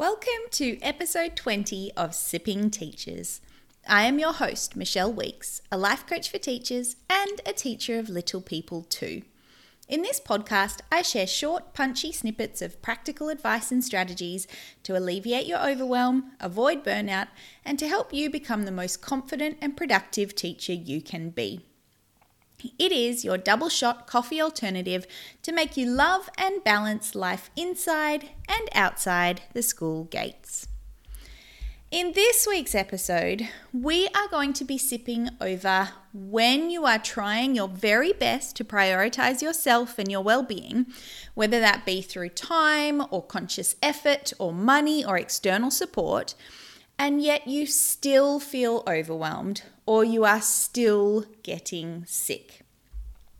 Welcome to episode 20 of Sipping Teachers. I am your host, Michelle Weeks, a life coach for teachers and a teacher of little people too. In this podcast, I share short, punchy snippets of practical advice and strategies to alleviate your overwhelm, avoid burnout, and to help you become the most confident and productive teacher you can be. It is your double shot coffee alternative to make you love and balance life inside and outside the school gates. In this week's episode, we are going to be sipping over when you are trying your very best to prioritize yourself and your well being, whether that be through time or conscious effort or money or external support, and yet you still feel overwhelmed or you are still getting sick.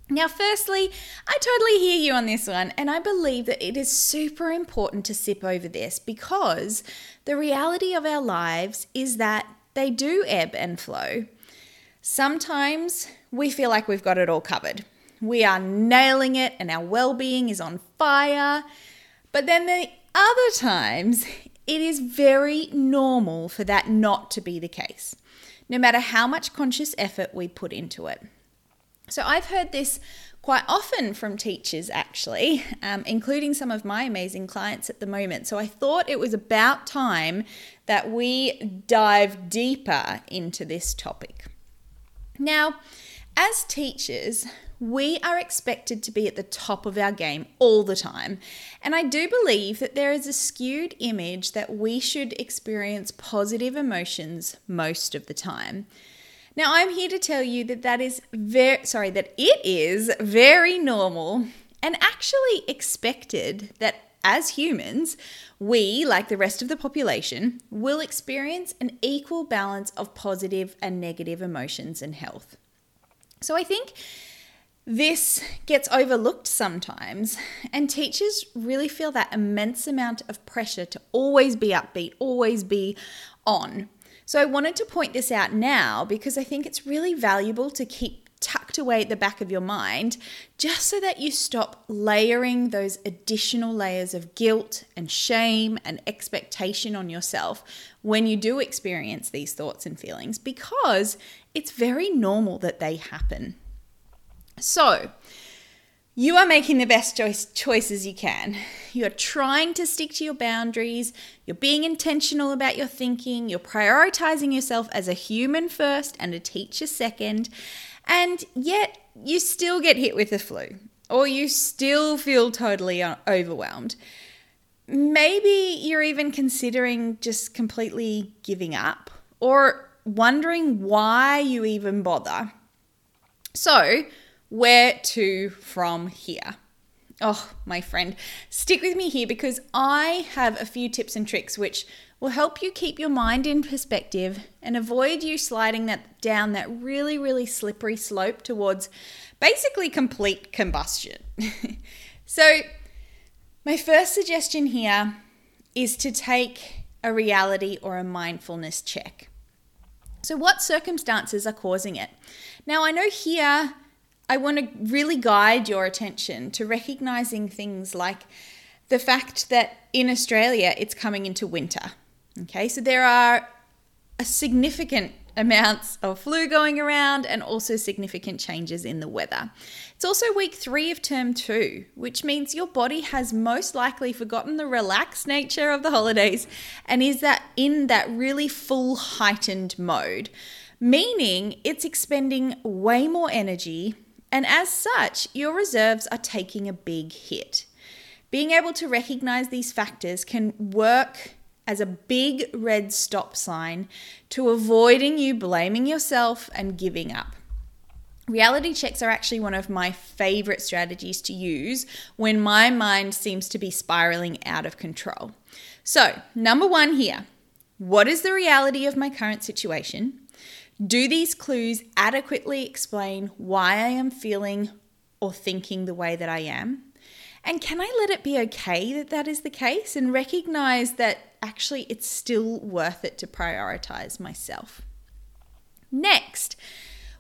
Now, firstly, I totally hear you on this one, and I believe that it is super important to sip over this because the reality of our lives is that they do ebb and flow. Sometimes we feel like we've got it all covered. We are nailing it and our well being is on fire. But then the other times, it is very normal for that not to be the case, no matter how much conscious effort we put into it. So I've heard this quite often from teachers, actually, um, including some of my amazing clients at the moment. So I thought it was about time that we dive deeper into this topic. Now, as teachers, we are expected to be at the top of our game all the time. And I do believe that there is a skewed image that we should experience positive emotions most of the time. Now, I'm here to tell you that that is very, sorry, that it is very normal and actually expected that as humans, we, like the rest of the population, will experience an equal balance of positive and negative emotions and health. So I think this gets overlooked sometimes, and teachers really feel that immense amount of pressure to always be upbeat, always be on. So I wanted to point this out now because I think it's really valuable to keep tucked away at the back of your mind just so that you stop layering those additional layers of guilt and shame and expectation on yourself when you do experience these thoughts and feelings because it's very normal that they happen. So, you are making the best choice, choices you can. You're trying to stick to your boundaries. You're being intentional about your thinking. You're prioritizing yourself as a human first and a teacher second. And yet, you still get hit with the flu, or you still feel totally overwhelmed. Maybe you're even considering just completely giving up, or wondering why you even bother. So, where to from here? Oh, my friend, stick with me here because I have a few tips and tricks which will help you keep your mind in perspective and avoid you sliding that down that really really slippery slope towards basically complete combustion. so, my first suggestion here is to take a reality or a mindfulness check. So, what circumstances are causing it? Now, I know here I want to really guide your attention to recognizing things like the fact that in Australia it's coming into winter. Okay, so there are a significant amounts of flu going around and also significant changes in the weather. It's also week three of term two, which means your body has most likely forgotten the relaxed nature of the holidays and is that in that really full heightened mode, meaning it's expending way more energy and as such, your reserves are taking a big hit. Being able to recognize these factors can work as a big red stop sign to avoiding you blaming yourself and giving up. Reality checks are actually one of my favorite strategies to use when my mind seems to be spiraling out of control. So, number one here what is the reality of my current situation? Do these clues adequately explain why I am feeling or thinking the way that I am? And can I let it be okay that that is the case and recognize that actually it's still worth it to prioritize myself? Next,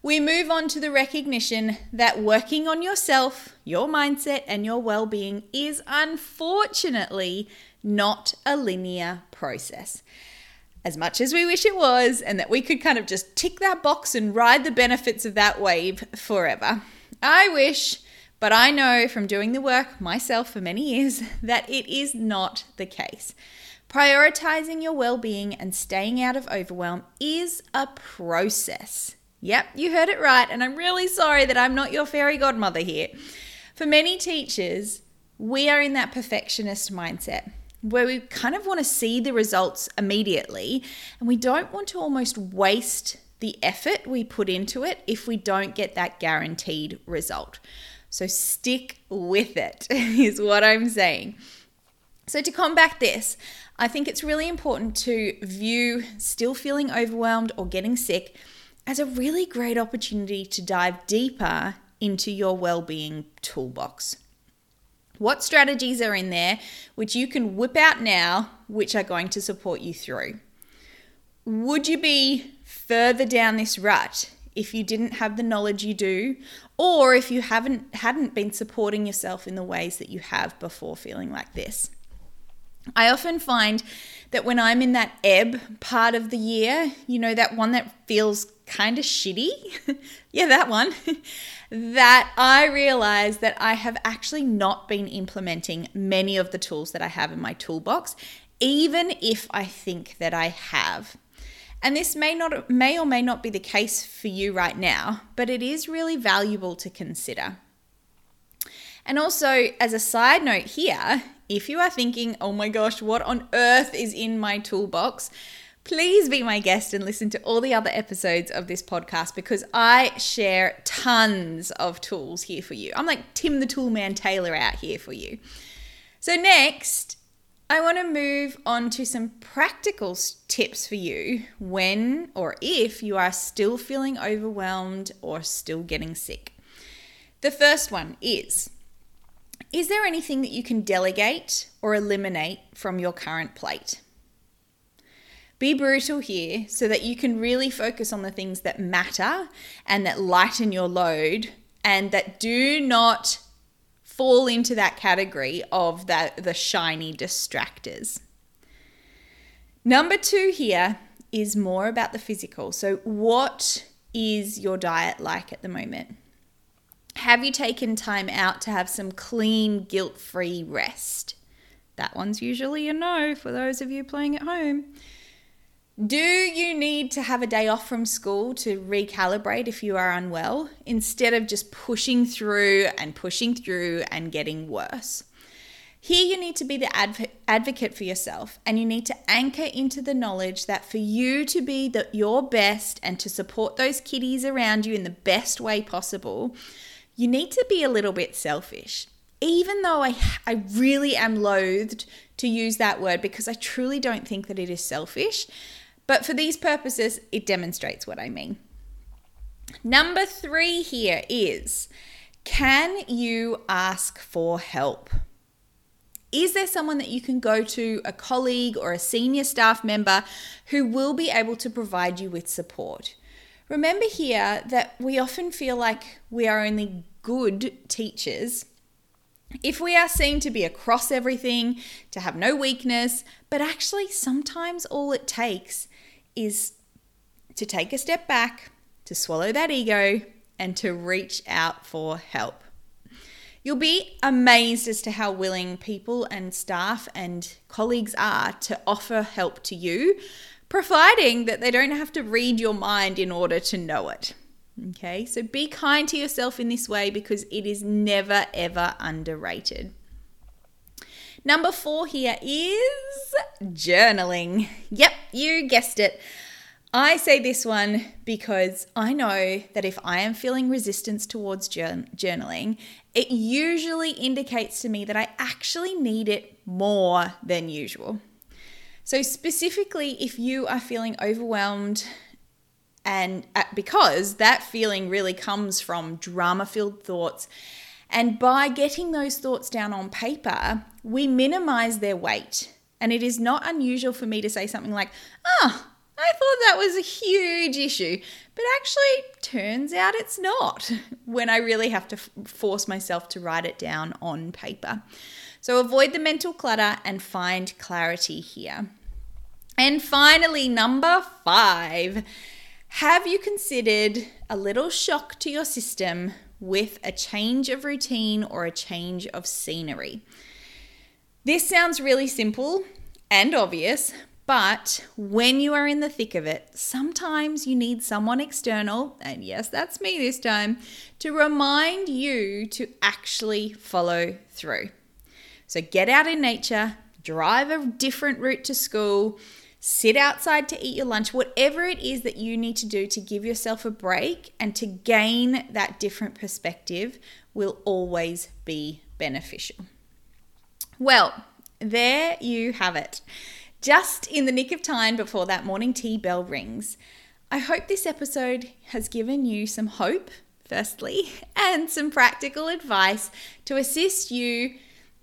we move on to the recognition that working on yourself, your mindset, and your well being is unfortunately not a linear process. As much as we wish it was, and that we could kind of just tick that box and ride the benefits of that wave forever. I wish, but I know from doing the work myself for many years that it is not the case. Prioritizing your well being and staying out of overwhelm is a process. Yep, you heard it right, and I'm really sorry that I'm not your fairy godmother here. For many teachers, we are in that perfectionist mindset where we kind of want to see the results immediately, and we don't want to almost waste the effort we put into it if we don't get that guaranteed result. So stick with it, is what I'm saying. So, to combat this, I think it's really important to view still feeling overwhelmed or getting sick as a really great opportunity to dive deeper into your well-being toolbox. What strategies are in there which you can whip out now which are going to support you through? Would you be further down this rut if you didn't have the knowledge you do or if you haven't hadn't been supporting yourself in the ways that you have before feeling like this? I often find that when I'm in that ebb part of the year, you know, that one that feels kind of shitty. yeah, that one. that I realize that I have actually not been implementing many of the tools that I have in my toolbox, even if I think that I have. And this may not may or may not be the case for you right now, but it is really valuable to consider. And also, as a side note here, if you are thinking, oh my gosh, what on earth is in my toolbox? Please be my guest and listen to all the other episodes of this podcast because I share tons of tools here for you. I'm like Tim the Toolman Taylor out here for you. So, next, I want to move on to some practical tips for you when or if you are still feeling overwhelmed or still getting sick. The first one is Is there anything that you can delegate or eliminate from your current plate? Be brutal here so that you can really focus on the things that matter and that lighten your load and that do not fall into that category of the, the shiny distractors. Number two here is more about the physical. So, what is your diet like at the moment? Have you taken time out to have some clean, guilt free rest? That one's usually a no for those of you playing at home. Do you need to have a day off from school to recalibrate if you are unwell instead of just pushing through and pushing through and getting worse? Here, you need to be the adv- advocate for yourself and you need to anchor into the knowledge that for you to be the, your best and to support those kiddies around you in the best way possible, you need to be a little bit selfish. Even though I, I really am loathed to use that word because I truly don't think that it is selfish. But for these purposes, it demonstrates what I mean. Number three here is can you ask for help? Is there someone that you can go to, a colleague or a senior staff member, who will be able to provide you with support? Remember here that we often feel like we are only good teachers if we are seen to be across everything, to have no weakness, but actually sometimes all it takes is to take a step back, to swallow that ego, and to reach out for help. You'll be amazed as to how willing people and staff and colleagues are to offer help to you, providing that they don't have to read your mind in order to know it. Okay, so be kind to yourself in this way because it is never ever underrated. Number four here is journaling. Yep, you guessed it. I say this one because I know that if I am feeling resistance towards journaling, it usually indicates to me that I actually need it more than usual. So, specifically, if you are feeling overwhelmed, and uh, because that feeling really comes from drama filled thoughts and by getting those thoughts down on paper, we minimize their weight. And it is not unusual for me to say something like, ah, oh, I thought that was a huge issue, but actually turns out it's not when I really have to force myself to write it down on paper. So avoid the mental clutter and find clarity here. And finally, number five, have you considered a little shock to your system with a change of routine or a change of scenery? This sounds really simple and obvious, but when you are in the thick of it, sometimes you need someone external, and yes, that's me this time, to remind you to actually follow through. So get out in nature, drive a different route to school, sit outside to eat your lunch, whatever it is that you need to do to give yourself a break and to gain that different perspective will always be beneficial. Well, there you have it just in the nick of time before that morning tea bell rings. I hope this episode has given you some hope, firstly, and some practical advice to assist you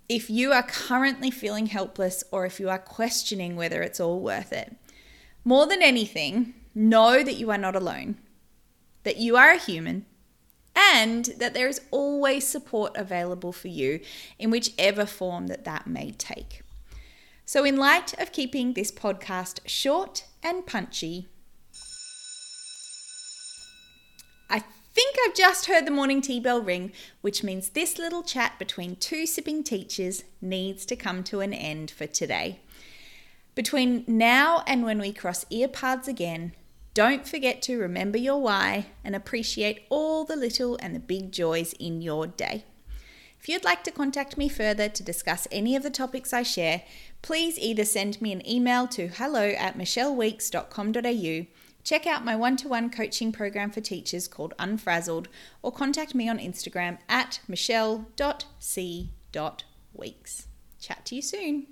if you are currently feeling helpless or if you are questioning whether it's all worth it. More than anything, know that you are not alone, that you are a human, and that there is always support available for you in whichever form that that may take. So, in light of keeping this podcast short and punchy, I think I've just heard the morning tea bell ring, which means this little chat between two sipping teachers needs to come to an end for today. Between now and when we cross ear paths again, don't forget to remember your why and appreciate all the little and the big joys in your day. If you'd like to contact me further to discuss any of the topics I share, please either send me an email to hello at michelleweeks.com.au, check out my one to one coaching program for teachers called Unfrazzled, or contact me on Instagram at michelle.c.weeks. Chat to you soon.